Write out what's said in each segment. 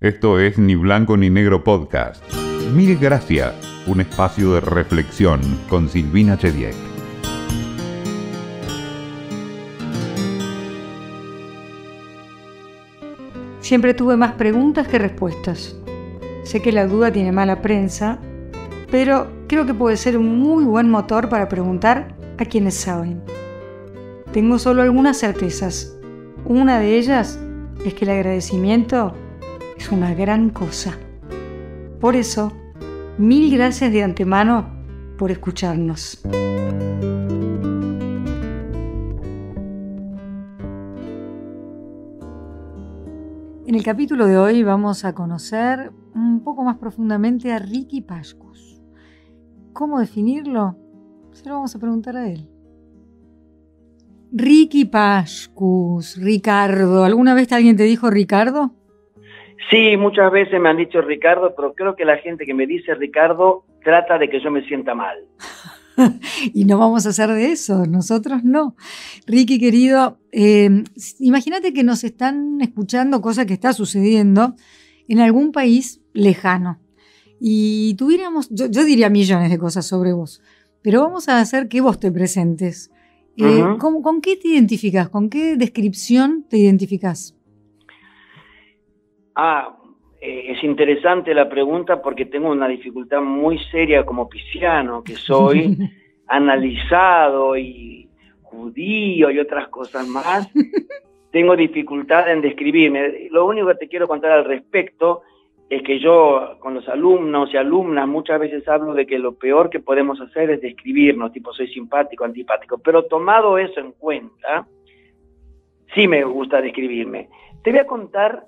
Esto es Ni Blanco ni Negro Podcast. Mil gracias, un espacio de reflexión con Silvina Chediek. Siempre tuve más preguntas que respuestas. Sé que la duda tiene mala prensa, pero creo que puede ser un muy buen motor para preguntar a quienes saben. Tengo solo algunas certezas. Una de ellas es que el agradecimiento es una gran cosa. Por eso, mil gracias de antemano por escucharnos. En el capítulo de hoy vamos a conocer un poco más profundamente a Ricky Pascus. ¿Cómo definirlo? Se lo vamos a preguntar a él. Ricky Pascus, Ricardo. ¿Alguna vez alguien te dijo Ricardo? Sí, muchas veces me han dicho Ricardo, pero creo que la gente que me dice Ricardo trata de que yo me sienta mal. y no vamos a hacer de eso, nosotros no. Ricky, querido, eh, imagínate que nos están escuchando cosas que está sucediendo en algún país lejano. Y tuviéramos, yo, diría millones de cosas sobre vos, pero vamos a hacer que vos te presentes. Eh, ¿Con qué te identificas? ¿Con qué descripción te identificas? Ah, eh, es interesante la pregunta porque tengo una dificultad muy seria como pisciano, que soy analizado y judío y otras cosas más. tengo dificultad en describirme. Lo único que te quiero contar al respecto es que yo con los alumnos y alumnas muchas veces hablo de que lo peor que podemos hacer es describirnos, tipo soy simpático, antipático, pero tomado eso en cuenta, sí me gusta describirme. Te voy a contar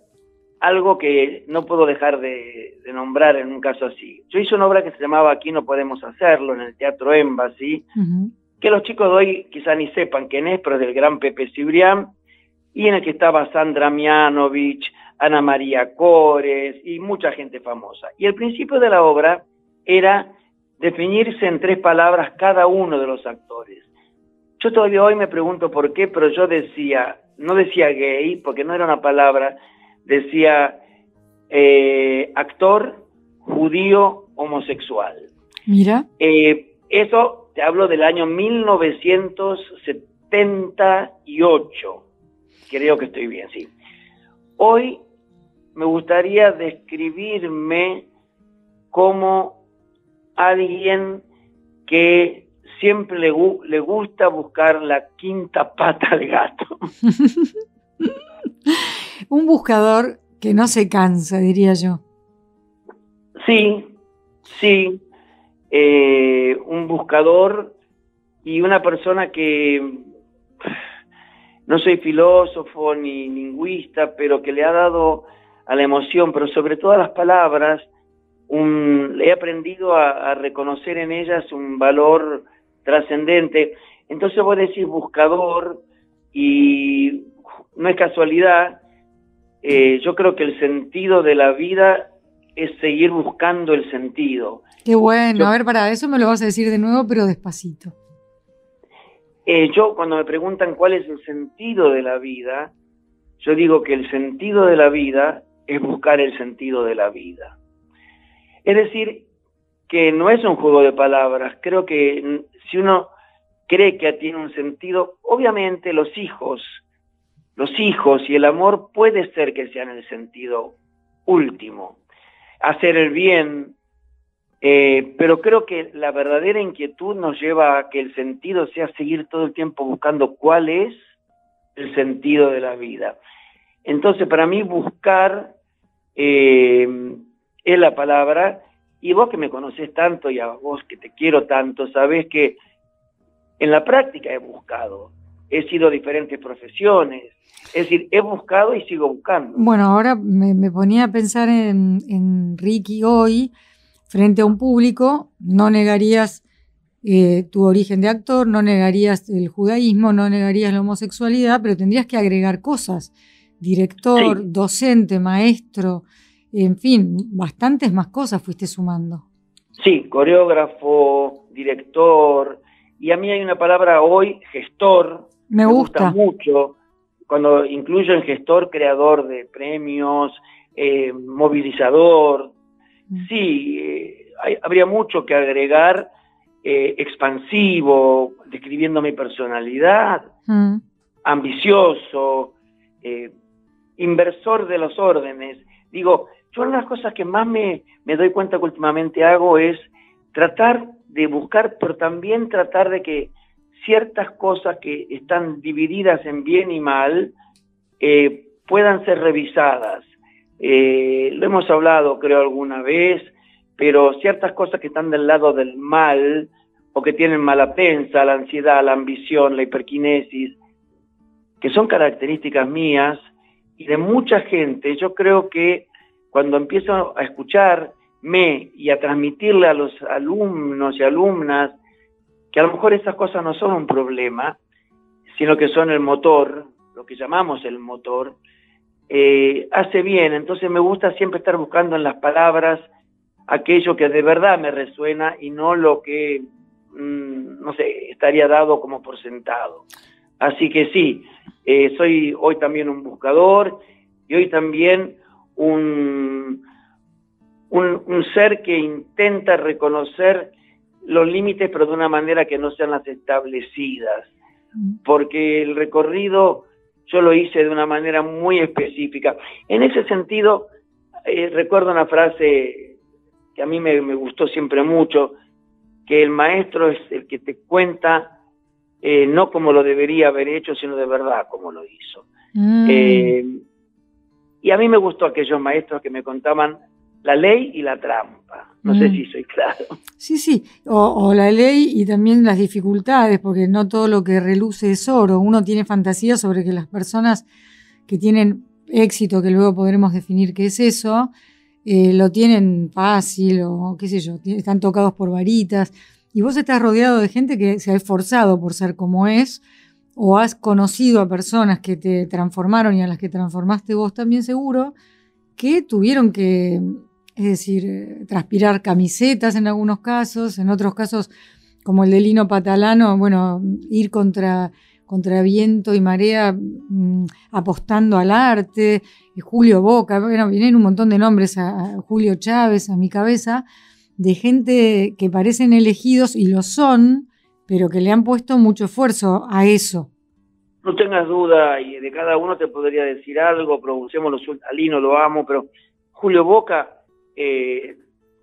algo que no puedo dejar de, nombrar en un caso así. Yo hice una obra que se llamaba Aquí no podemos hacerlo, en el Teatro Embassy, que los chicos de hoy quizá ni sepan quién es, pero es del gran Pepe Cibrián, y en el que estaba Sandra Mianovich, Ana María Cores y mucha gente famosa. Y el principio de la obra era definirse en tres palabras cada uno de los actores. Yo todavía hoy me pregunto por qué, pero yo decía, no decía gay, porque no era una palabra, decía eh, actor judío homosexual. Mira. Eh, eso te hablo del año 1978. Creo que estoy bien, sí. Hoy me gustaría describirme como alguien que siempre le, le gusta buscar la quinta pata al gato. un buscador que no se cansa, diría yo. Sí, sí. Eh, un buscador y una persona que no soy filósofo ni lingüista, pero que le ha dado a la emoción, pero sobre todas las palabras, un, he aprendido a, a, reconocer en ellas un valor trascendente. Entonces voy a decir buscador y no es casualidad eh, yo creo que el sentido de la vida es seguir buscando el sentido. Qué bueno, a ver, para eso me lo vas a decir de nuevo, pero despacito. Eh, yo cuando me preguntan cuál es el sentido de la vida, yo digo que el sentido de la vida es buscar el sentido de la vida. Es decir, que no es un juego de palabras, creo que si uno cree que tiene un sentido, obviamente los hijos los hijos y el amor puede ser que sean el sentido último, hacer el bien, eh, pero creo que la verdadera inquietud nos lleva a que el sentido sea seguir todo el tiempo buscando cuál es el sentido de la vida. Entonces, para mí, buscar eh, es la palabra, y vos que me conoces tanto y a vos que te quiero tanto, sabés que en la práctica he buscado, he sido diferentes profesiones, es decir, he buscado y sigo buscando. Bueno, ahora me, ponía a pensar en, Ricky hoy, frente a un público, no negarías eh, tu origen de actor, no negarías el judaísmo, no negarías la homosexualidad, pero tendrías que agregar cosas. Director, docente, maestro, en fin, bastantes más cosas fuiste sumando. Sí, coreógrafo, director, y a mí hay una palabra hoy, gestor. Me, gusta. mucho cuando incluyo en gestor, creador de premios, eh, movilizador. Mm. Sí, eh, habría mucho que agregar, eh, expansivo, describiendo mi personalidad, mm. ambicioso, inversor de los órdenes. Digo, yo una de las cosas que más me, me doy cuenta que últimamente hago es tratar de buscar, pero también tratar de que ciertas cosas que están divididas en bien y mal eh, puedan ser revisadas. Eh, lo hemos hablado, creo, alguna vez, pero ciertas cosas que están del lado del mal o que tienen mala prensa, la ansiedad, la ambición, la hiperquinesis, que son características mías y de mucha gente, yo creo que cuando empiezo a escucharme y a transmitirle a los alumnos y alumnas que a lo mejor esas cosas no son un problema, sino que son el motor, lo que llamamos el motor, eh, hace bien. Entonces me gusta siempre estar buscando en las palabras aquello que de verdad me resuena y no lo que, mm, no sé, estaría dado como por sentado. Así que sí, eh, soy hoy también un buscador y hoy también un, un ser que intenta reconocer los límites, pero de una manera que no sean las establecidas, porque el recorrido yo lo hice de una manera muy específica. En ese sentido, eh, recuerdo una frase que a mí me, gustó siempre mucho, que el maestro es el que te cuenta eh, no como lo debería haber hecho, sino de verdad como lo hizo. Mm. Eh, y a mí me gustó aquellos maestros que me contaban la ley y la trampa. No sé mm. si soy claro. Sí, sí, o, la ley y también las dificultades, porque no todo lo que reluce es oro. Uno tiene fantasía sobre que las personas que tienen éxito, que luego podremos definir qué es eso, eh, lo tienen fácil o qué sé yo, están tocados por varitas. Y vos estás rodeado de gente que se ha esforzado por ser como es, o has conocido a personas que te transformaron y a las que transformaste vos también seguro, que tuvieron que es decir, eh, transpirar camisetas en algunos casos, en otros casos, como el de Lino Patalano, bueno, ir contra, contra viento y marea mm, apostando al arte, Julio Boca, bueno, vienen un montón de nombres a, Julio Chávez a mi cabeza, de gente que parecen elegidos y lo son, pero que le han puesto mucho esfuerzo a eso. No tengas duda, y de cada uno te podría decir algo, pronunciémoslo, a Lino lo amo, pero Julio Boca eh,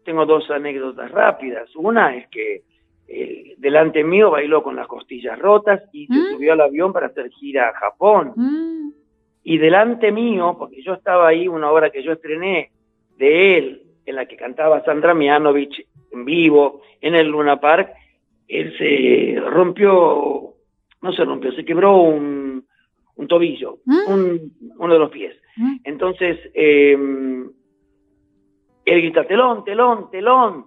tengo dos anécdotas rápidas. Una es que eh, delante mío bailó con las costillas rotas y se ¿Mm? subió al avión para hacer gira a Japón. ¿Mm? Y delante mío, porque yo estaba ahí, una obra que yo estrené de él, en la que cantaba Sandra Mianovich en vivo, en el Luna Park, él se rompió, no se rompió, se quebró un, tobillo, ¿Mm? uno de los pies. Entonces, eh, él grita, telón, telón, telón.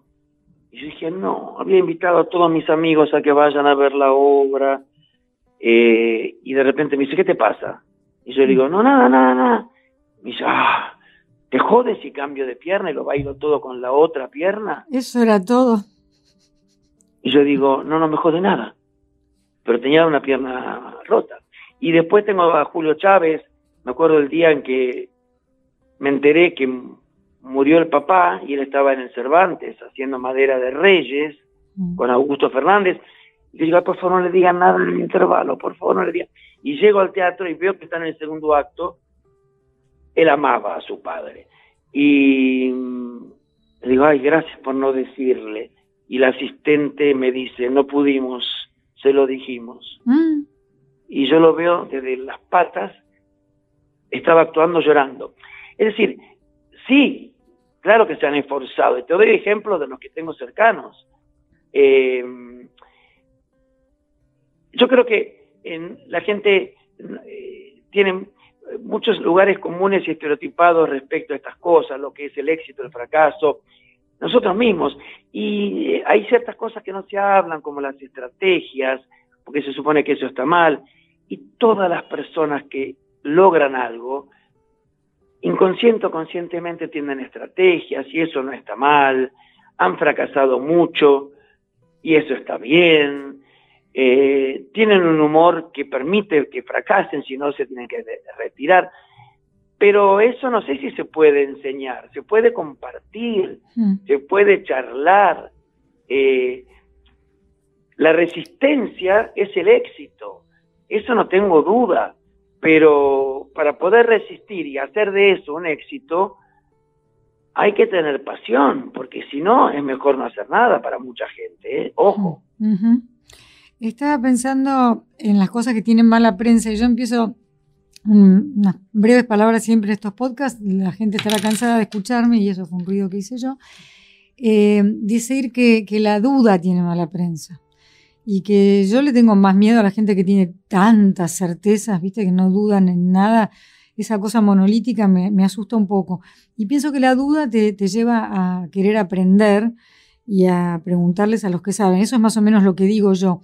Y yo dije, no, había invitado a todos mis amigos a que vayan a ver la obra. Eh, y de repente me dice, ¿qué te pasa? Y yo le digo, no, nada, nada, nada. Me dice, ah, ¿te jodes si cambio de pierna y lo bailo todo con la otra pierna? Eso era todo. Y yo digo, no, no me jode nada. Pero tenía una pierna rota. Y después tengo a Julio Chávez, me acuerdo el día en que me enteré que murió el papá y él estaba en el Cervantes haciendo madera de reyes mm. con Augusto Fernández. Y le digo, por favor no le digan nada en el intervalo, por favor no le digan. Y llego al teatro y veo que está en el segundo acto. Él amaba a su padre. Y le digo, ay, gracias por no decirle. Y la asistente me dice, no pudimos, se lo dijimos. Mm. Y yo lo veo desde las patas, estaba actuando llorando. Es decir, sí, Claro que se han esforzado. Y te doy ejemplos de los que tengo cercanos. Eh, yo creo que la gente eh, tiene muchos lugares comunes y estereotipados respecto a estas cosas, lo que es el éxito, el fracaso, nosotros mismos. Y eh, hay ciertas cosas que no se hablan, como las estrategias, porque se supone que eso está mal. Y todas las personas que logran algo, inconsciente o conscientemente tienen estrategias y eso no está mal, han fracasado mucho y eso está bien, eh, tienen un humor que permite que fracasen, si no se tienen que retirar. pero eso no sé si se puede enseñar, se puede compartir, Mm. se puede charlar. Eh, la resistencia es el éxito, eso no tengo duda, pero para poder resistir y hacer de eso un éxito, hay que tener pasión, porque si no es mejor no hacer nada para mucha gente, ¿eh? ojo. Estaba pensando en las cosas que tienen mala prensa y yo empiezo unas breves palabras siempre en estos podcasts, la gente estará cansada de escucharme y eso fue un ruido que hice yo, eh, decir que la duda tiene mala prensa y que yo le tengo más miedo a la gente que tiene tantas certezas, viste, que no dudan en nada, esa cosa monolítica me, asusta un poco. Y pienso que la duda te, te lleva a querer aprender y a preguntarles a los que saben. Eso es más o menos lo que digo yo.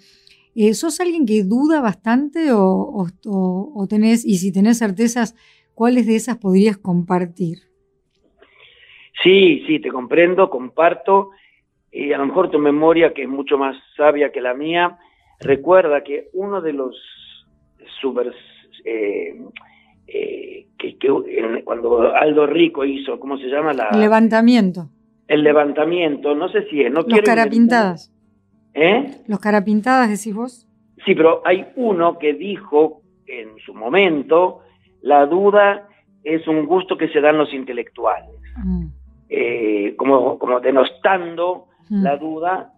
Eh, ¿Sos alguien que duda bastante o, o- o- o tenés, y si tenés certezas, cuáles de esas podrías compartir? Sí, sí, te comprendo, comparto. Y a lo mejor tu memoria, que es mucho más sabia que la mía, recuerda que uno de los super, eh, eh, que, que en- cuando Aldo Rico hizo, ¿cómo se llama? La, Levantamiento. el levantamiento, no sé si es, no Los carapintadas. ¿Eh? Los carapintadas, decís vos. Sí, pero hay uno que dijo en su momento, la duda es un gusto que se dan los intelectuales, Mm, Eh, como, como denostando mm. la duda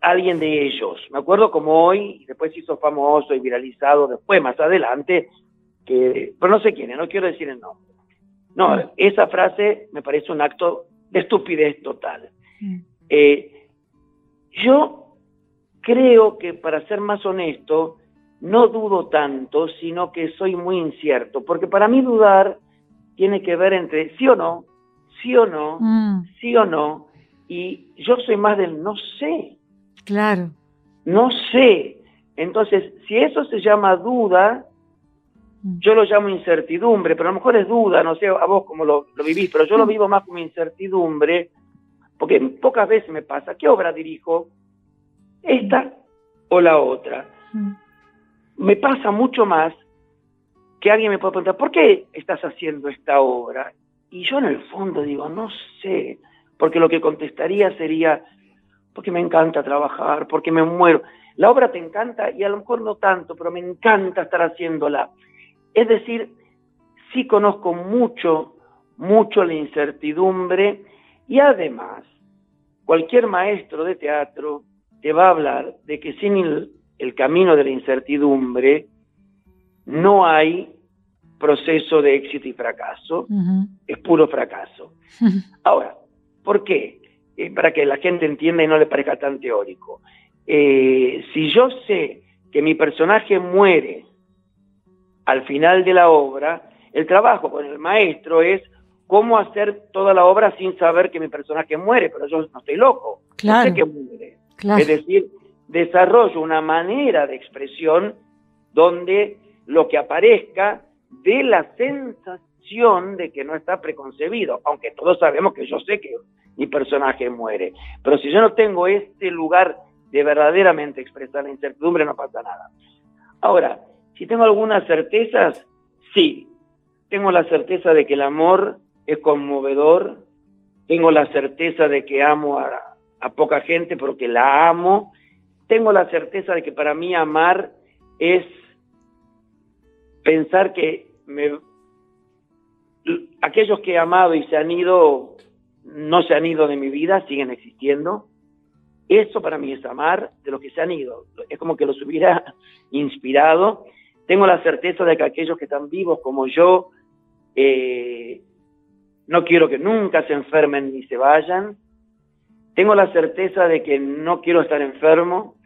alguien de ellos. Me acuerdo como hoy, después hizo famoso y viralizado después, más adelante, que, pero no sé quién, no quiero decir el nombre. No, Mm. esa frase me parece un acto de estupidez total. Mm. Eh, yo creo que para ser más honesto, no dudo tanto, sino que soy muy incierto, porque para mí dudar tiene que ver entre sí o no, sí o no, Mm, sí o no, y yo soy más del no sé, claro. no sé. Entonces, si eso se llama duda, Mm. yo lo llamo incertidumbre, pero a lo mejor es duda, no sé a vos cómo lo, lo vivís, pero yo lo vivo más como incertidumbre, porque pocas veces me pasa, ¿qué obra dirijo? ¿Esta o la otra? Mm, Me pasa mucho más que alguien me puede preguntar, ¿por qué estás haciendo esta obra? Y yo en el fondo digo, no sé, porque lo que contestaría sería, porque me encanta trabajar, porque me muero. La obra te encanta y a lo mejor no tanto, pero me encanta estar haciéndola. Es decir, sí conozco mucho, mucho la incertidumbre y además cualquier maestro de teatro te va a hablar de que sin el, el camino de la incertidumbre no hay proceso de éxito y fracaso, es puro fracaso. Ahora, ¿por qué? Eh, para que la gente entienda y no le parezca tan teórico. Eh, si yo sé que mi personaje muere al final de la obra, el trabajo con el maestro es cómo hacer toda la obra sin saber que mi personaje muere, pero yo no estoy loco, no Claro. sé que muere. Claro. Es decir, desarrollo una manera de expresión donde lo que aparezca dé la sensación de que no está preconcebido, aunque todos sabemos que yo sé que mi personaje muere. Pero si yo no tengo este lugar de verdaderamente expresar la incertidumbre, no pasa nada. Ahora, si tengo algunas certezas, sí. Tengo la certeza de que el amor es conmovedor, tengo la certeza de que amo a, poca gente porque la amo, tengo la certeza de que para mí amar es pensar que me- aquellos que he amado y se han ido, no se han ido de mi vida, siguen existiendo. Eso para mí es amar de los que se han ido. Es como que los hubiera inspirado. Tengo la certeza de que aquellos que están vivos como yo, eh, no quiero que nunca se enfermen ni se vayan. Tengo la certeza de que no quiero estar enfermo.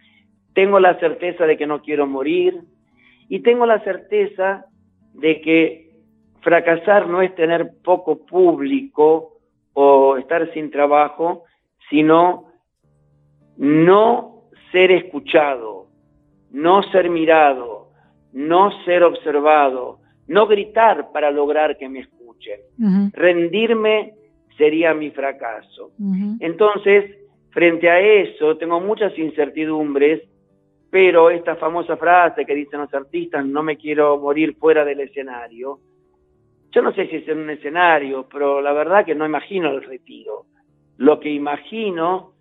Tengo la certeza de que no quiero morir. Y tengo la certeza de que fracasar no es tener poco público o estar sin trabajo, sino no ser escuchado, no ser mirado, no ser observado, no gritar para lograr que me escuchen. Rendirme sería mi fracaso. Entonces, frente a eso, tengo muchas incertidumbres, pero esta famosa frase que dicen los artistas, no me quiero morir fuera del escenario, yo no sé si es en un escenario, pero la verdad que no imagino el retiro. Lo que imagino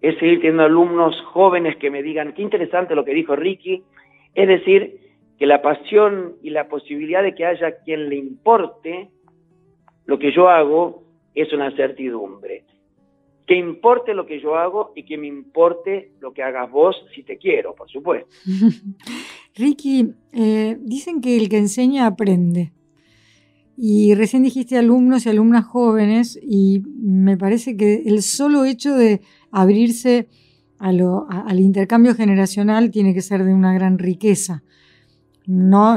es seguir teniendo alumnos jóvenes que me digan, qué interesante lo que dijo Ricky, es decir, que la pasión y la posibilidad de que haya quien le importe lo que yo hago es una certidumbre. Que importe lo que yo hago y que me importe lo que hagas vos si te quiero, por supuesto. Ricky, eh, dicen que el que enseña aprende. Y recién dijiste alumnos y alumnas jóvenes y me parece que el solo hecho de abrirse al intercambio generacional tiene que ser de una gran riqueza. No,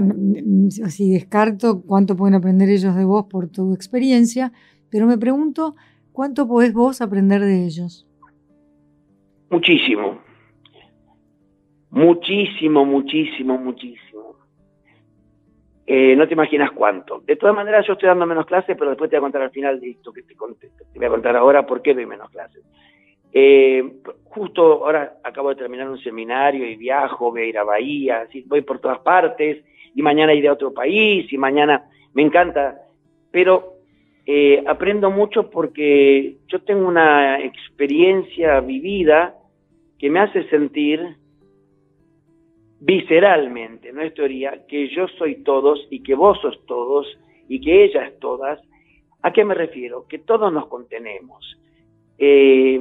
así descarto cuánto pueden aprender ellos de vos por tu experiencia, pero me pregunto cuánto podés vos aprender de ellos. Muchísimo. Muchísimo, muchísimo, muchísimo. Eh, no te imaginas cuánto. De todas maneras, yo estoy dando menos clases, pero después te voy a contar al final de esto que te, te voy a contar ahora por qué doy menos clases. Eh, justo ahora acabo de terminar un seminario y viajo, voy a ir a Bahía, voy por todas partes, y mañana iré a otro país, y mañana me encanta, pero eh, aprendo mucho porque yo tengo una experiencia vivida que me hace sentir visceralmente, no es teoría, que yo soy todos y que vos sos todos y que ellas todas. ¿A qué me refiero? Que todos nos contenemos. Eh,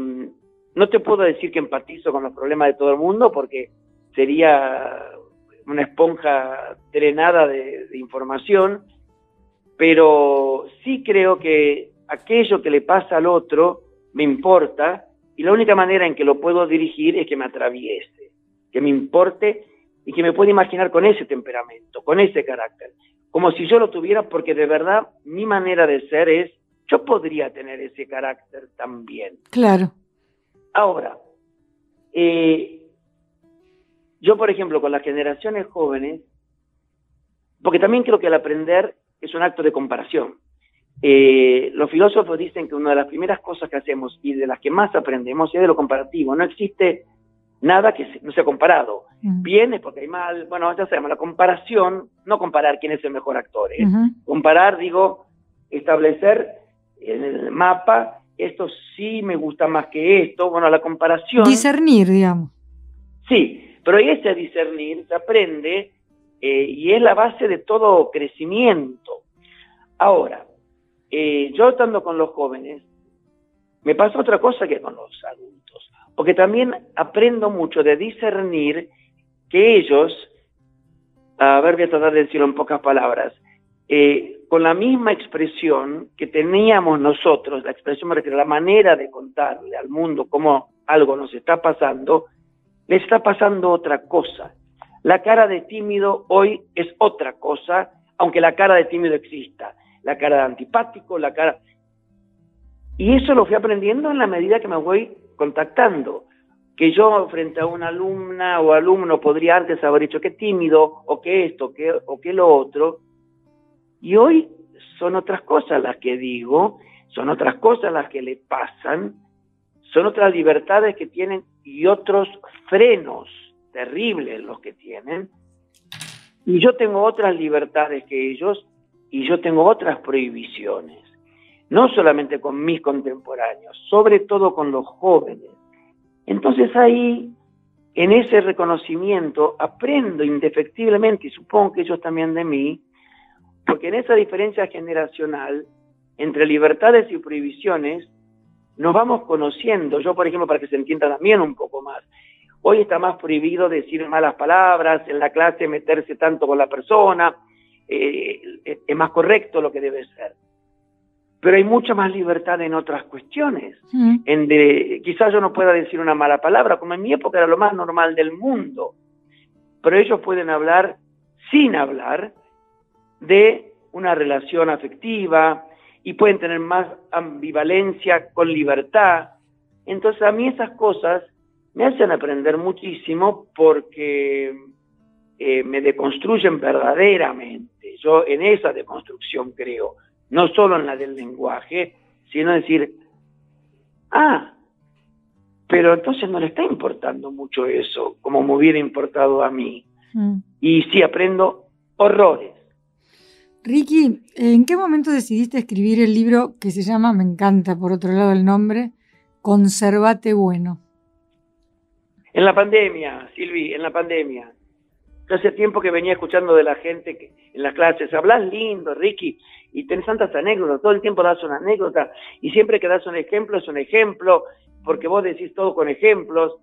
no te puedo decir que empatizo con los problemas de todo el mundo porque sería una esponja drenada de, información, pero sí creo que aquello que le pasa al otro me importa y la única manera en que lo puedo dirigir es que me atraviese, que me importe y que me pueda imaginar con ese temperamento, con ese carácter, como si yo lo tuviera porque de verdad mi manera de ser es, yo podría tener ese carácter también. Claro. Ahora, eh, yo, por ejemplo, con las generaciones jóvenes, porque también creo que el aprender es un acto de comparación. Eh, los filósofos dicen que una de las primeras cosas que hacemos y de las que más aprendemos es de lo comparativo. No existe nada que no sea comparado. Bien es porque hay mal, bueno, ya sabemos, la comparación, no comparar quién es el mejor actor, ¿eh? comparar, digo, establecer en el mapa esto sí me gusta más que esto, bueno, la comparación... Discernir, digamos. Sí, pero ese discernir se aprende eh, y es la base de todo crecimiento. Ahora, eh, yo estando con los jóvenes, me pasa otra cosa que con los adultos, porque también aprendo mucho de discernir que ellos, a ver, voy a tratar de decirlo en pocas palabras, eh, con la misma expresión que teníamos nosotros, la expresión me refiero a la manera de contarle al mundo cómo algo nos está pasando, le está pasando otra cosa. La cara de tímido hoy es otra cosa, aunque la cara de tímido exista. La cara de antipático, la cara... Y eso lo fui aprendiendo en la medida que me voy contactando. Que yo frente a una alumna o alumno podría antes haber dicho que tímido, o que esto, que, o que lo otro, y hoy son otras cosas las que digo, son otras cosas las que le pasan, son otras libertades que tienen y otros frenos terribles los que tienen. Y yo tengo otras libertades que ellos y yo tengo otras prohibiciones, no solamente con mis contemporáneos, sobre todo con los jóvenes. Entonces ahí, en ese reconocimiento, aprendo indefectiblemente, y supongo que ellos también de mí, porque en esa diferencia generacional entre libertades y prohibiciones nos vamos conociendo. Yo, por ejemplo, para que se entienda también un poco más, hoy está más prohibido decir malas palabras, en la clase meterse tanto con la persona, eh, es más correcto lo que debe ser. Pero hay mucha más libertad en otras cuestiones, mm. en de, quizás yo no pueda decir una mala palabra, como en mi época era lo más normal del mundo, pero ellos pueden hablar sin hablar, de una relación afectiva y pueden tener más ambivalencia con libertad. Entonces a mí esas cosas me hacen aprender muchísimo porque eh, me deconstruyen verdaderamente. Yo en esa deconstrucción creo, no solo en la del lenguaje, sino decir, ah, pero entonces no le está importando mucho eso, como me hubiera importado a mí. Mm. Y sí aprendo horrores Ricky, ¿en qué momento decidiste escribir el libro que se llama, me encanta por otro lado el nombre, Conservate Bueno? En la pandemia, Silvi, en la pandemia. Yo hace tiempo que venía escuchando de la gente que en las clases, hablas lindo, Ricky, y tenés tantas anécdotas, todo el tiempo das una anécdota, y siempre que das un ejemplo es un ejemplo, porque vos decís todo con ejemplos.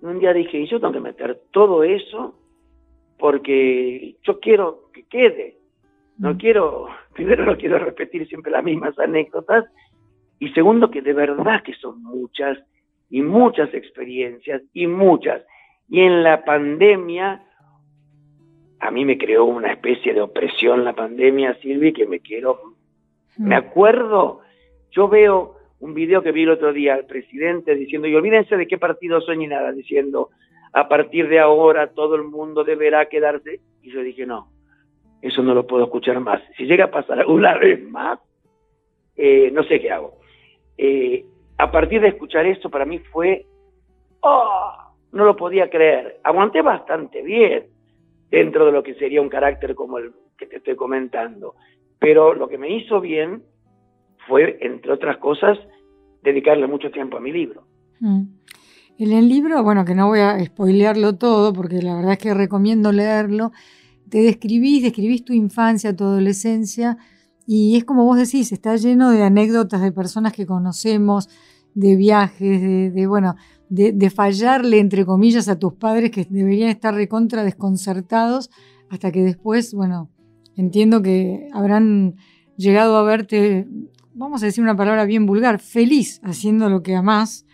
Un día dije, y yo tengo que meter todo eso porque yo quiero que quede. No mm. quiero, primero no quiero repetir siempre las mismas anécdotas, y segundo que de verdad que son muchas, y muchas experiencias, y muchas. Y en la pandemia, a mí me creó una especie de opresión la pandemia, Silvi, que me quiero... Me mm. acuerdo, yo veo un video que vi el otro día al presidente diciendo, y olvídense de qué partido soy ni nada, diciendo, a partir de ahora todo el mundo deberá quedarse. Y yo dije, no, eso no lo puedo escuchar más. Si llega a pasar alguna vez más, eh, no sé qué hago. Eh, a partir de escuchar esto, para mí fue, oh, no lo podía creer. Aguanté bastante bien dentro de lo que sería un carácter como el que te estoy comentando. Pero lo que me hizo bien fue, entre otras cosas, dedicarle mucho tiempo a mi libro. Mm. En el libro, bueno, que no voy a spoilearlo todo, porque la verdad es que recomiendo leerlo, te describís, describís tu infancia, tu adolescencia, y es como vos decís, está lleno de anécdotas de personas que conocemos, de viajes, de, bueno, de, fallarle, entre comillas, a tus padres que deberían estar recontra desconcertados, hasta que después, bueno, entiendo que habrán llegado a verte vamos a decir una palabra bien vulgar, feliz haciendo lo que amás,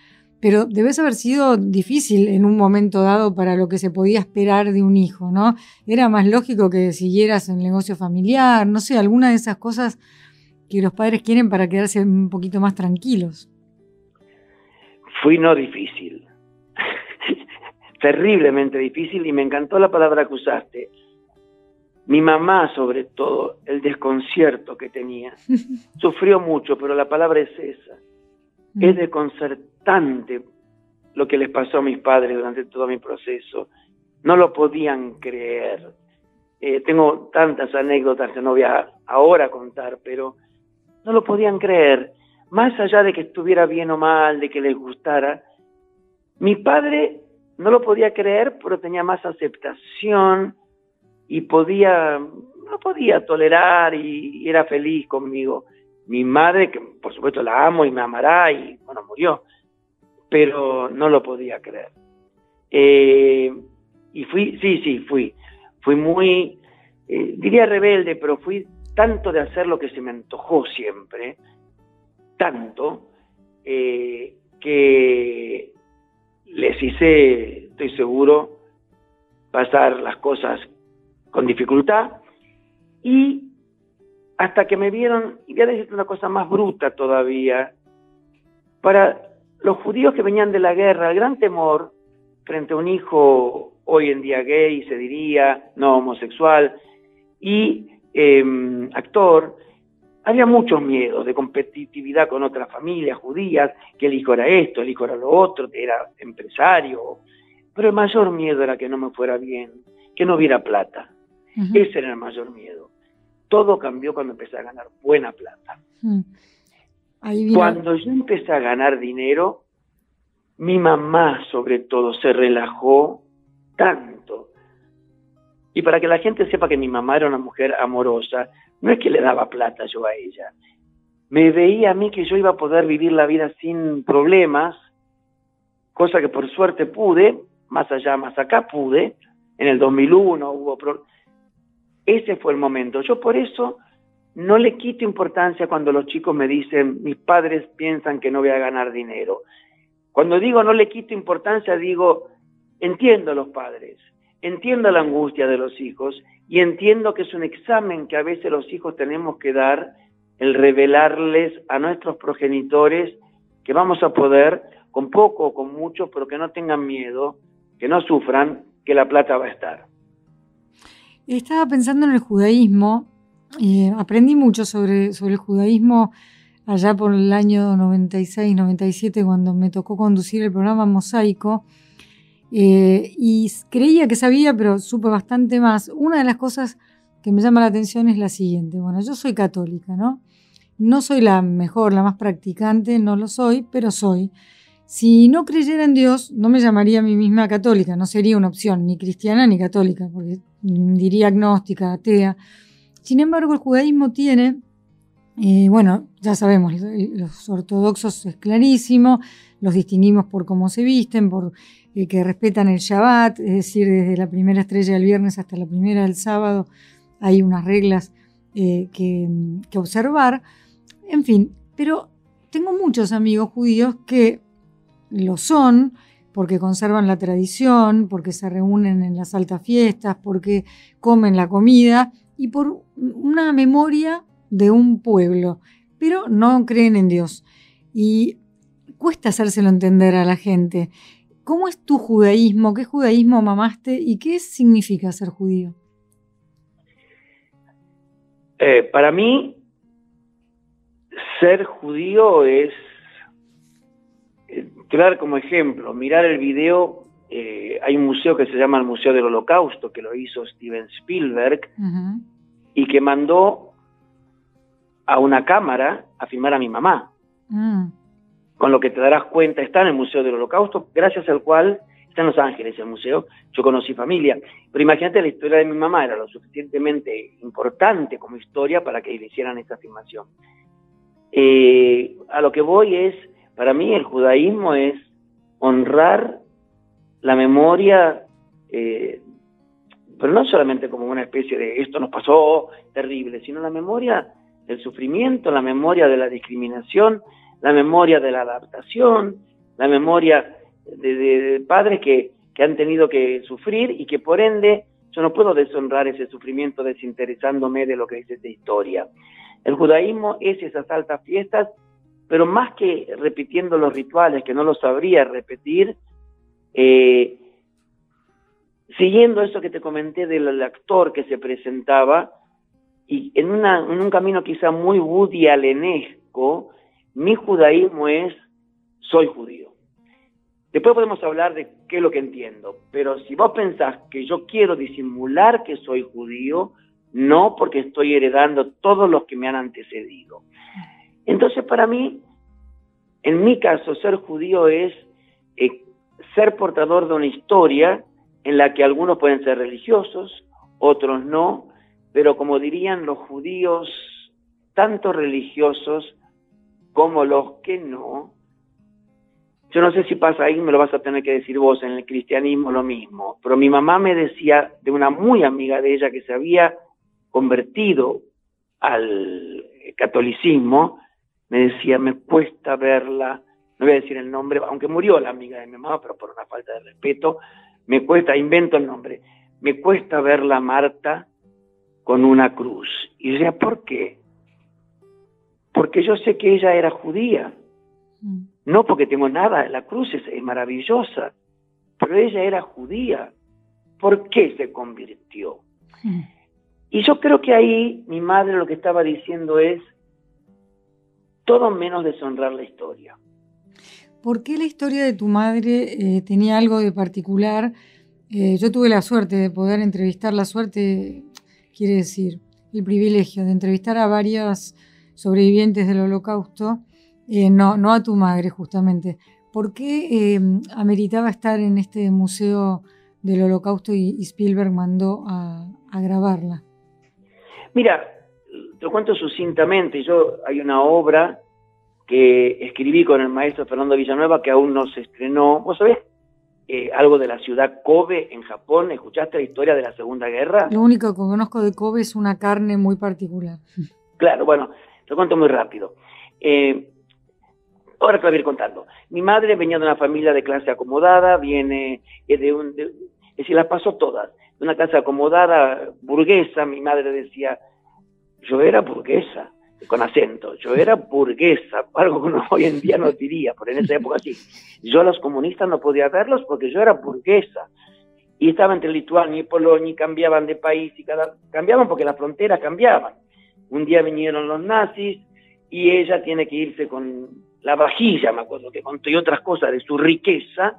pero debes haber sido difícil en un momento dado para lo que se podía esperar de un hijo, ¿no? Era más lógico que siguieras en el negocio familiar, no sé, alguna de esas cosas que los padres quieren para quedarse un poquito más tranquilos. Fui no difícil, terriblemente difícil y me encantó la palabra que usaste, mi mamá, sobre todo, el desconcierto que tenía. Sufrió mucho, pero la palabra es esa. Mm. Es desconcertante lo que les pasó a mis padres durante todo mi proceso. No lo podían creer. Eh, tengo tantas anécdotas que no voy a ahora contar, pero no lo podían creer. Más allá de que estuviera bien o mal, de que les gustara, mi padre no lo podía creer, pero tenía más aceptación, y podía, no podía tolerar y, era feliz conmigo. Mi madre, que por supuesto la amo y me amará y bueno, murió, pero no lo podía creer. Eh, y fui, sí, sí, fui, fui muy, eh, diría rebelde, pero fui tanto de hacer lo que se me antojó siempre, tanto, eh, que les hice, estoy seguro, pasar las cosas con dificultad. Y hasta que me vieron, y voy a decirte una cosa más bruta todavía, para los judíos que venían de la guerra, el gran temor frente a un hijo hoy en día gay, se diría, no homosexual, y em, actor, había muchos miedos de competitividad con otras familias judías, que el hijo era esto, el hijo era lo otro, que era empresario, pero el mayor miedo era que no me fuera bien, que no hubiera plata. Ese era el mayor miedo. Todo cambió cuando empecé a ganar buena plata. Mm. Cuando yo empecé a ganar dinero, mi mamá sobre todo se relajó tanto. Y para que la gente sepa que mi mamá era una mujer amorosa, no es que le daba plata yo a ella. Me veía a mí que yo iba a poder vivir la vida sin problemas, cosa que por suerte pude, más allá, más acá pude. En el 2001 hubo problemas ese fue el momento. Yo por eso no le quito importancia cuando los chicos me dicen, mis padres piensan que no voy a ganar dinero. Cuando digo no le quito importancia, digo, entiendo a los padres, entiendo la angustia de los hijos y entiendo que es un examen que a veces los hijos tenemos que dar, el revelarles a nuestros progenitores que vamos a poder, con poco o con mucho, pero que no tengan miedo, que no sufran, que la plata va a estar. Estaba pensando en el judaísmo, eh, aprendí mucho sobre, sobre el judaísmo allá por el año 96, 97, cuando me tocó conducir el programa Mosaico. Eh, y creía que sabía, pero supe bastante más. Una de las cosas que me llama la atención es la siguiente. Bueno, yo soy católica, ¿no? No soy la mejor, la más practicante, no lo soy, pero soy. Si no creyera en Dios, no me llamaría a mí misma católica, no sería una opción, ni cristiana ni católica, porque diría agnóstica, atea. Sin embargo, el judaísmo tiene, eh, bueno, ya sabemos, los ortodoxos es clarísimo, los distinguimos por cómo se visten, por eh, que respetan el Shabbat, es decir, desde la primera estrella del viernes hasta la primera del sábado, hay unas reglas eh, que, que observar. En fin, pero tengo muchos amigos judíos que lo son porque conservan la tradición, porque se reúnen en las altas fiestas, porque comen la comida y por una memoria de un pueblo, pero no creen en Dios. Y cuesta hacérselo entender a la gente. ¿Cómo es tu judaísmo? ¿Qué judaísmo mamaste y qué significa ser judío? Eh, para mí, ser judío es Claro, como ejemplo, mirar el video, eh, hay un museo que se llama el Museo del Holocausto, que lo hizo Steven Spielberg, y que mandó a una cámara a filmar a mi mamá. Mm. Con lo que te darás cuenta, está en el Museo del Holocausto, gracias al cual está en Los Ángeles el museo, yo conocí familia. Pero imagínate, la historia de mi mamá era lo suficientemente importante como historia para que le hicieran esta filmación. Eh, a lo que voy es para mí el judaísmo es honrar la memoria, eh, pero no solamente como una especie de esto nos pasó terrible, sino la memoria del sufrimiento, la memoria de la discriminación, la memoria de la adaptación, la memoria de, padres que, que han tenido que sufrir y que por ende yo no puedo deshonrar ese sufrimiento desinteresándome de lo que dice esta historia. El judaísmo es esas altas fiestas pero más que repitiendo los rituales, que no los sabría repetir, eh, siguiendo eso que te comenté del actor que se presentaba, y en, un camino quizá muy Woody mi judaísmo es, soy judío. Después podemos hablar de qué es lo que entiendo, pero si vos pensás que yo quiero disimular que soy judío, no porque estoy heredando todos los que me han antecedido. Entonces, para mí, en mi caso, ser judío es eh, ser portador de una historia en la que algunos pueden ser religiosos, otros no, pero como dirían los judíos, tanto religiosos como los que no, yo no sé si pasa ahí, me lo vas a tener que decir vos, en el cristianismo lo mismo, pero mi mamá me decía de una muy amiga de ella que se había convertido al catolicismo, me decía, me cuesta verla, no voy a decir el nombre, aunque murió la amiga de mi mamá, pero por una falta de respeto, me cuesta, invento el nombre, me cuesta verla Marta con una cruz. Y decía, ¿por qué? Porque yo sé que ella era judía, mm. no porque tengo nada, la cruz es, es maravillosa, pero ella era judía. ¿Por qué se convirtió? Mm. Y yo creo que ahí mi madre lo que estaba diciendo es, todo menos deshonrar la historia. ¿Por qué la historia de tu madre eh, tenía algo de particular? Eh, yo tuve la suerte de poder entrevistar, la suerte quiere decir el privilegio de entrevistar a varias sobrevivientes del holocausto, eh, no, no a tu madre justamente. ¿Por qué ameritaba estar en este museo del holocausto y, Spielberg mandó a, a grabarla? Mira, te lo cuento sucintamente. Yo hay una obra que escribí con el maestro Fernando Villanueva que aún no se estrenó. ¿Vos sabés eh, algo de la ciudad Kobe en Japón? ¿Escuchaste la historia de la Segunda Guerra? Lo único que conozco de Kobe es una carne muy particular. Claro, bueno, te cuento muy rápido. Eh, ahora te voy a ir contando. Mi madre venía de una familia de clase acomodada, viene de un... es decir, las pasó todas. De una clase acomodada, burguesa, mi madre decía, yo era burguesa, con acento, yo era burguesa, algo que hoy en día no diría, pero en esa época sí. Yo a los comunistas no podía verlos porque yo era burguesa. Y estaba entre Lituania y Polonia y cambiaban de país y cada, cambiaban porque las fronteras cambiaban. Un día vinieron los nazis y ella tiene que irse con la vajilla, me acuerdo que contó y otras cosas de su riqueza,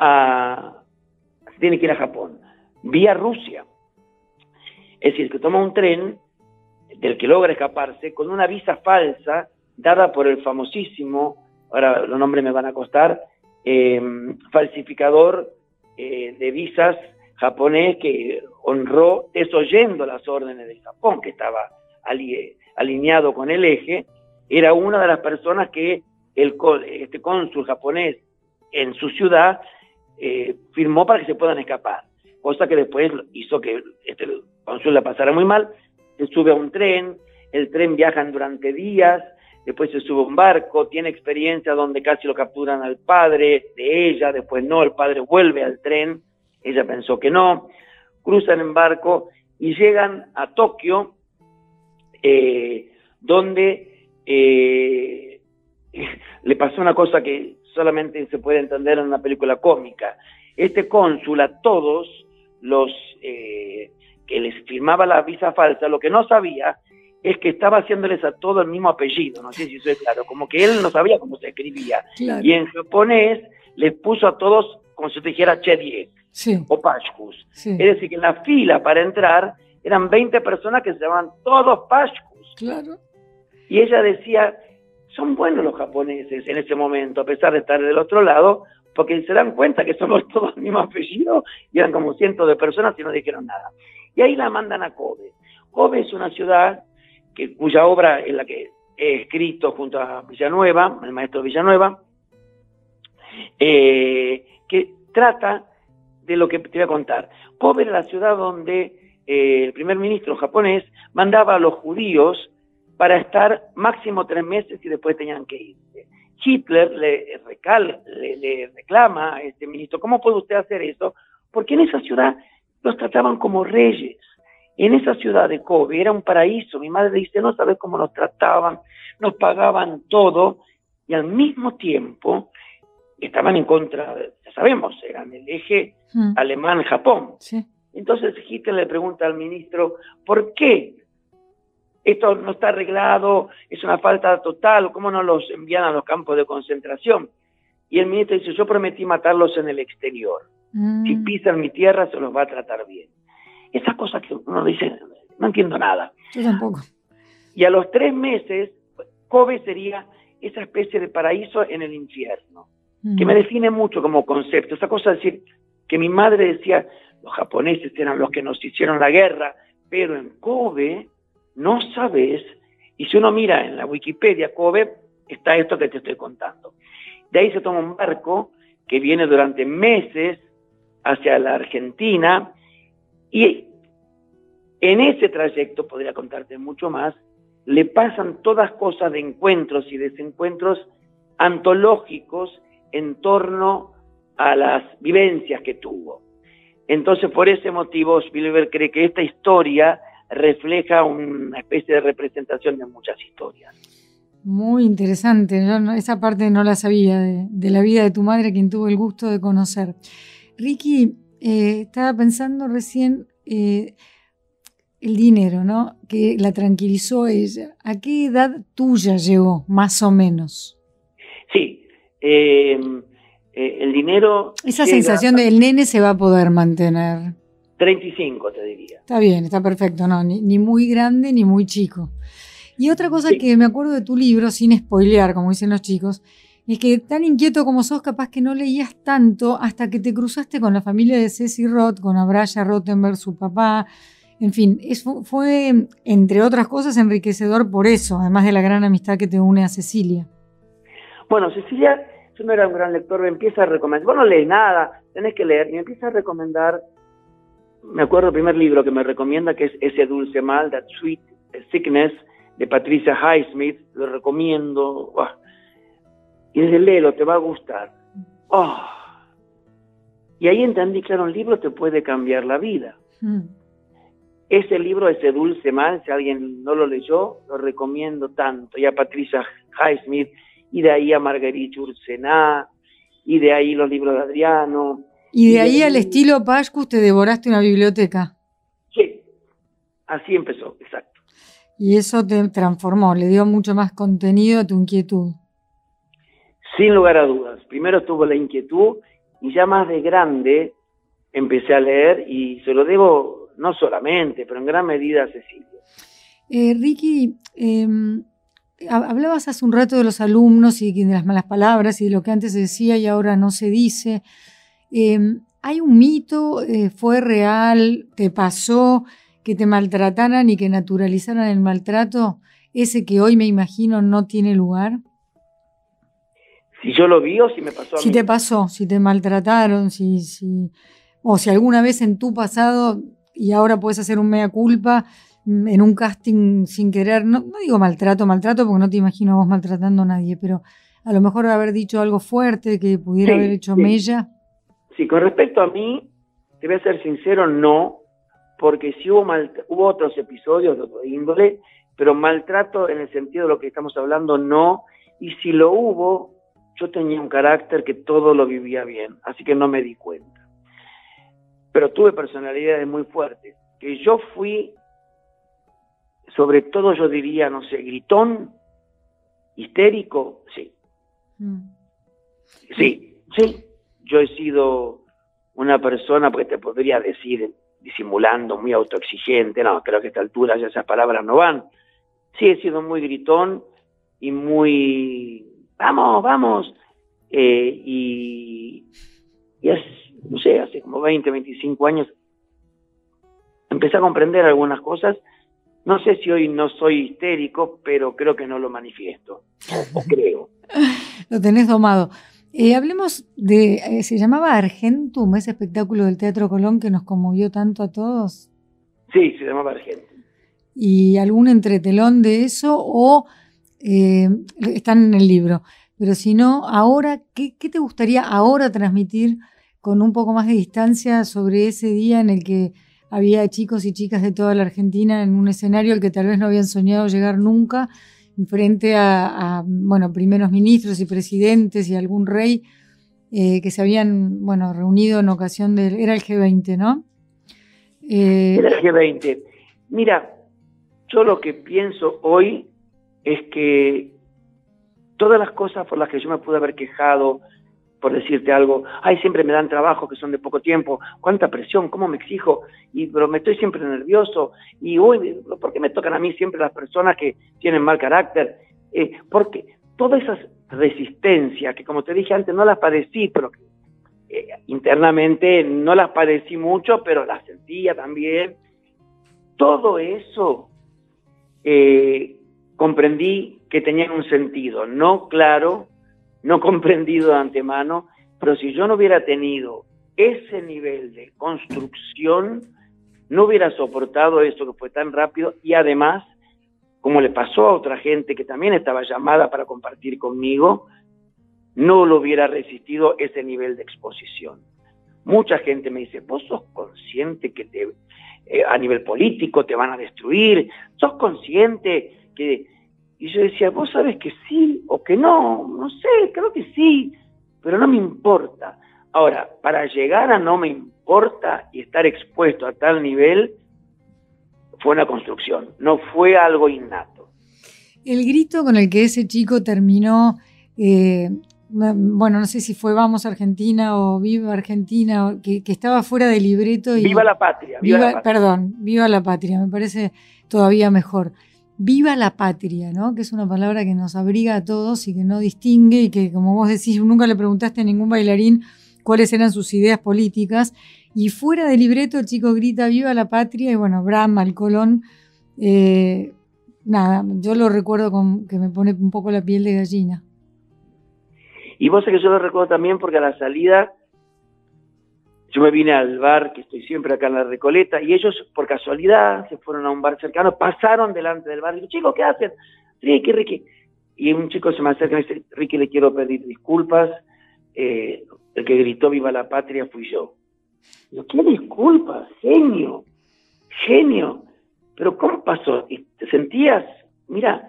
a, tiene que ir a Japón, vía Rusia. Es decir, que toma un tren del que logra escaparse con una visa falsa dada por el famosísimo, ahora los nombres me van a costar, eh, falsificador eh, de visas japonés que honró desoyendo las órdenes de Japón, que estaba alineado con el eje, era una de las personas que el, este cónsul japonés en su ciudad eh, firmó para que se puedan escapar, cosa que después hizo que este cónsul la pasara muy mal, se sube a un tren, el tren viaja durante días, después se sube a un barco, tiene experiencia donde casi lo capturan al padre de ella, después no, el padre vuelve al tren, ella pensó que no, cruzan en barco y llegan a Tokio, eh, donde eh, le pasó una cosa que solamente se puede entender en una película cómica. Este cónsul a todos los eh, que les firmaba la visa falsa, lo que no sabía es que estaba haciéndoles a todo el mismo apellido, no sé si eso es claro, como que él no sabía cómo se escribía. Y en japonés les puso a todos como si te dijera Chediek o Pashkus. Es decir, que en la fila para entrar eran 20 personas que se llamaban todos Pashkus. Claro. Y ella decía, son buenos los japoneses en ese momento, a pesar de estar del otro lado, porque se dan cuenta que somos todos el mismo apellido y eran como cientos de personas y no dijeron nada. Y ahí la mandan a Kobe. Kobe es una ciudad que, cuya obra es la que he escrito junto a Villanueva, el maestro Villanueva, eh, que trata de lo que te voy a contar. Kobe era la ciudad donde eh, el primer ministro japonés mandaba a los judíos para estar máximo tres meses y después tenían que irse. Hitler le, le, reclama a este ministro, ¿cómo puede usted hacer eso? Porque en esa ciudad los trataban como reyes en esa ciudad de Kobe era un paraíso. Mi madre dice, no sabes cómo nos trataban, nos pagaban todo y al mismo tiempo estaban en contra, ya sabemos, eran el eje hmm. alemán-Japón. Entonces Hitler le pregunta al ministro, ¿por qué esto no está arreglado? Es una falta total, ¿cómo no los envían a los campos de concentración? Y el ministro dice, yo prometí matarlos en el exterior. Si hmm. pisan mi tierra, se los va a tratar bien. Esas cosas que uno dice, no entiendo nada. Yo tampoco. Y a los tres meses, Kobe sería esa especie de paraíso en el infierno, que me define mucho como concepto. Esa cosa de decir que mi madre decía, los japoneses eran los que nos hicieron la guerra, pero en Kobe no sabes, y si uno mira en la Wikipedia Kobe, está esto que te estoy contando. De ahí se toma un barco que viene durante meses hacia la Argentina y en ese trayecto, podría contarte mucho más, le pasan todas cosas de encuentros y desencuentros antológicos en torno a las vivencias que tuvo. Entonces, por ese motivo, Spielberg cree que esta historia refleja una especie de representación de muchas historias. Muy interesante, yo esa parte no la sabía de, la vida de tu madre, quien tuvo el gusto de conocer. Ricky, eh, estaba pensando recién eh, el dinero, ¿no? Que la tranquilizó ella. ¿A qué edad tuya llegó, más o menos? Sí, em, eh, el dinero... Esa sensación de el nene se va a poder mantener. 35, te diría. Está bien, está perfecto, ¿no? Ni, ni muy grande ni muy chico. Y otra cosa que me acuerdo de tu libro, sin spoilear, como dicen los chicos, es que tan inquieto como sos, capaz que no leías tanto hasta que te cruzaste con la familia de Ceci Roth, con Abraya Rottenberg, su papá. En fin, fue, entre otras cosas, enriquecedor por eso, además de la gran amistad que te une a Cecilia. Bueno, Cecilia, yo no era un gran lector, me empieza a recomendar, vos no lees nada, tenés que leer, y me empieza a recomendar, me acuerdo el primer libro que me recomienda, que es Ese dulce mal, That Sweet Sickness, de Patricia Highsmith, lo recomiendo, y desde léelo, te va a gustar. Oh. Y ahí entendí, claro, un libro te puede cambiar la vida. Hmm. Ese libro, ese dulce mal, si alguien no lo leyó, lo recomiendo tanto. Y a Patricia Highsmith, y de ahí a Marguerite Ursená, y de ahí los libros de Adriano. Y de, ahí, al estilo Pascus te devoraste una biblioteca. Sí, así empezó, exacto. Y eso te transformó, le dio mucho más contenido a tu inquietud. Sin lugar a dudas. Primero estuvo la inquietud y ya más de grande empecé a leer y se lo debo no solamente, pero en gran medida a Cecilia. Eh, Ricky, em, hablabas hace un rato de los alumnos y de las malas palabras y de lo que antes se decía y ahora no se dice. Em, ¿Hay un mito? Eh, ¿Fue real? ¿Te pasó que te maltrataran y que naturalizaran el maltrato? Ese que hoy me imagino no tiene lugar. Si yo lo vi o si me pasó a Si te pasó, si te maltrataron, si, si, o si alguna vez en tu pasado y ahora puedes hacer un mea culpa en un casting sin querer, no, digo maltrato, maltrato porque no te imagino vos maltratando a nadie, pero a lo mejor haber dicho algo fuerte que pudiera haber hecho mella. Sí, con respecto a mí, te voy a ser sincero, no, porque si hubo, hubo otros episodios de otro índole, pero maltrato en el sentido de lo que estamos hablando, no, y si lo hubo, yo tenía un carácter que todo lo vivía bien, así que no me di cuenta. Pero tuve personalidades muy fuertes, que yo fui, sobre todo yo diría, no sé, gritón, histérico, sí. Mm. Sí, sí, yo he sido una persona, porque te podría decir, disimulando, muy autoexigente, no, creo que a esta altura ya esas palabras no van. Sí, he sido muy gritón y muy, vamos, vamos, eh, y, y no sé, hace como 20, 25 años empecé a comprender algunas cosas. No sé si hoy no soy histérico, pero creo que no lo manifiesto, o creo. lo tenés domado. Eh, hablemos de, eh, se llamaba Argentum, ese espectáculo del Teatro Colón que nos conmovió tanto a todos. Sí, se llamaba Argentum. ¿Y algún entretelón de eso o eh, están en el libro? Pero si no, ahora, ¿qué, te gustaría ahora transmitir con un poco más de distancia sobre ese día en el que había chicos y chicas de toda la Argentina en un escenario al que tal vez no habían soñado llegar nunca frente a, bueno, primeros ministros y presidentes y algún rey eh, que se habían, bueno, reunido en ocasión del... Era el G20, ¿no? Eh, era el G20. Mira, yo lo que pienso hoy es que todas las cosas por las que yo me pude haber quejado, por decirte algo, ay, siempre me dan trabajo que son de poco tiempo, cuánta presión, cómo me exijo, y pero me estoy siempre nervioso, y uy, ¿por qué me tocan a mí siempre las personas que tienen mal carácter? Eh, porque todas esas resistencias, que como te dije antes, no las padecí, pero eh, internamente no las padecí mucho, pero las sentía también, todo eso eh, comprendí que tenían un sentido, no claro, no comprendido de antemano, pero si yo no hubiera tenido ese nivel de construcción, no hubiera soportado esto que fue tan rápido y además, como le pasó a otra gente que también estaba llamada para compartir conmigo, no lo hubiera resistido ese nivel de exposición. Mucha gente me dice, vos sos consciente que eh, a nivel político te van a destruir, sos consciente que y yo decía, vos sabes que sí o que no, no sé, creo que sí, pero no me importa. Ahora, para llegar a no me importa y estar expuesto a tal nivel, fue una construcción, no fue algo innato. El grito con el que ese chico terminó, eh, bueno, no sé si fue Vamos Argentina o Viva Argentina, que, estaba fuera del libreto. Y, viva la patria. Viva, la patria. Perdón, viva la patria, me parece todavía mejor viva la patria, ¿no? Que es una palabra que nos abriga a todos y que no distingue y que, como vos decís, nunca le preguntaste a ningún bailarín cuáles eran sus ideas políticas. Y fuera del libreto el chico grita viva la patria y bueno, Brahma, el Colón, eh, nada, yo lo recuerdo con, que me pone un poco la piel de gallina. Y vos sé que yo lo recuerdo también porque a la salida yo me vine al bar, que estoy siempre acá en la Recoleta, y ellos, por casualidad, se fueron a un bar cercano, pasaron delante del bar, y digo, chicos, ¿qué hacen? Ricky, Ricky. Y un chico se me acerca y me dice, Ricky, le quiero pedir disculpas, eh, el que gritó viva la patria fui yo. Digo, ¿qué disculpas? Genio, genio. Pero ¿cómo pasó? ¿Y ¿Te sentías? Mira,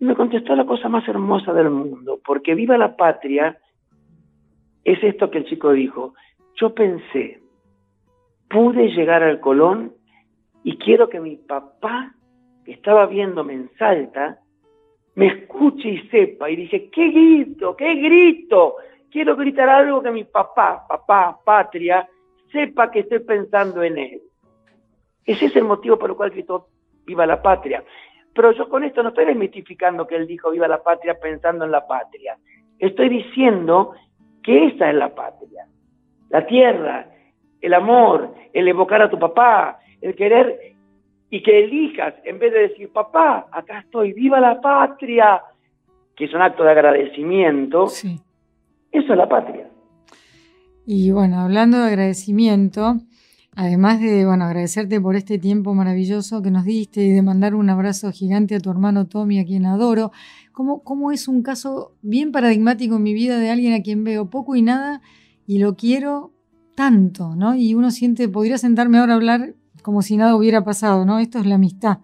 me contestó la cosa más hermosa del mundo, porque viva la patria es esto que el chico dijo, yo pensé, pude llegar al Colón y quiero que mi papá, que estaba viéndome en Salta, me escuche y sepa. Y dije, ¿qué grito? ¿Qué grito? Quiero gritar algo que mi papá, papá, patria, sepa que estoy pensando en él. Ese es el motivo por el cual gritó viva la patria. Pero yo con esto no estoy desmitificando que él dijo viva la patria pensando en la patria. Estoy diciendo que esa es la patria. La tierra, el amor, el evocar a tu papá, el querer y que elijas, en vez de decir, papá, acá estoy, viva la patria, que es un acto de agradecimiento, eso es la patria. Y bueno, hablando de agradecimiento, además de bueno, agradecerte por este tiempo maravilloso que nos diste y de mandar un abrazo gigante a tu hermano Tommy, a quien adoro, ¿cómo, cómo es un caso bien paradigmático en mi vida de alguien a quien veo poco y nada y lo quiero tanto, ¿no? Y uno siente, podría sentarme ahora a hablar como si nada hubiera pasado, ¿no? Esto es la amistad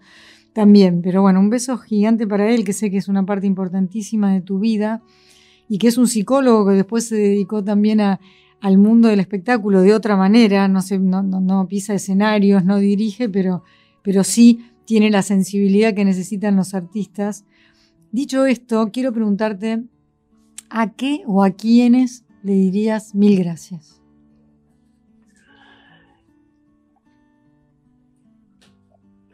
también, pero bueno, un beso gigante para él, que sé que es una parte importantísima de tu vida y que es un psicólogo que después se dedicó también al mundo del espectáculo de otra manera, no, sé, no, pisa escenarios, no dirige, pero, pero sí tiene la sensibilidad que necesitan los artistas. Dicho esto, quiero preguntarte, ¿a qué o a quiénes le dirías mil gracias?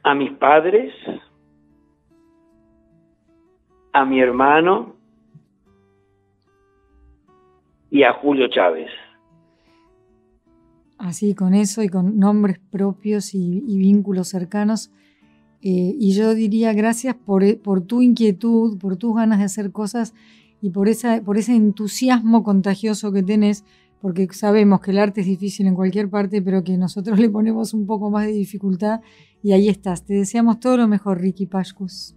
a mis padres, a mi hermano y a Julio Chávez. Así, con eso y con nombres propios y, vínculos cercanos. Eh, y yo diría gracias por, por, tu inquietud, por tus ganas de hacer cosas y por, esa, por ese entusiasmo contagioso que tenés, porque sabemos que el arte es difícil en cualquier parte, pero que nosotros le ponemos un poco más de dificultad y ahí estás. Te deseamos todo lo mejor, Ricky Pashkus.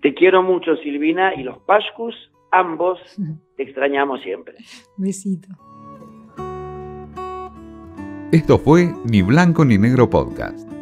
Te quiero mucho, Silvina, y los Pashkus, ambos, te extrañamos siempre. Besito. Esto fue Ni Blanco ni Negro Podcast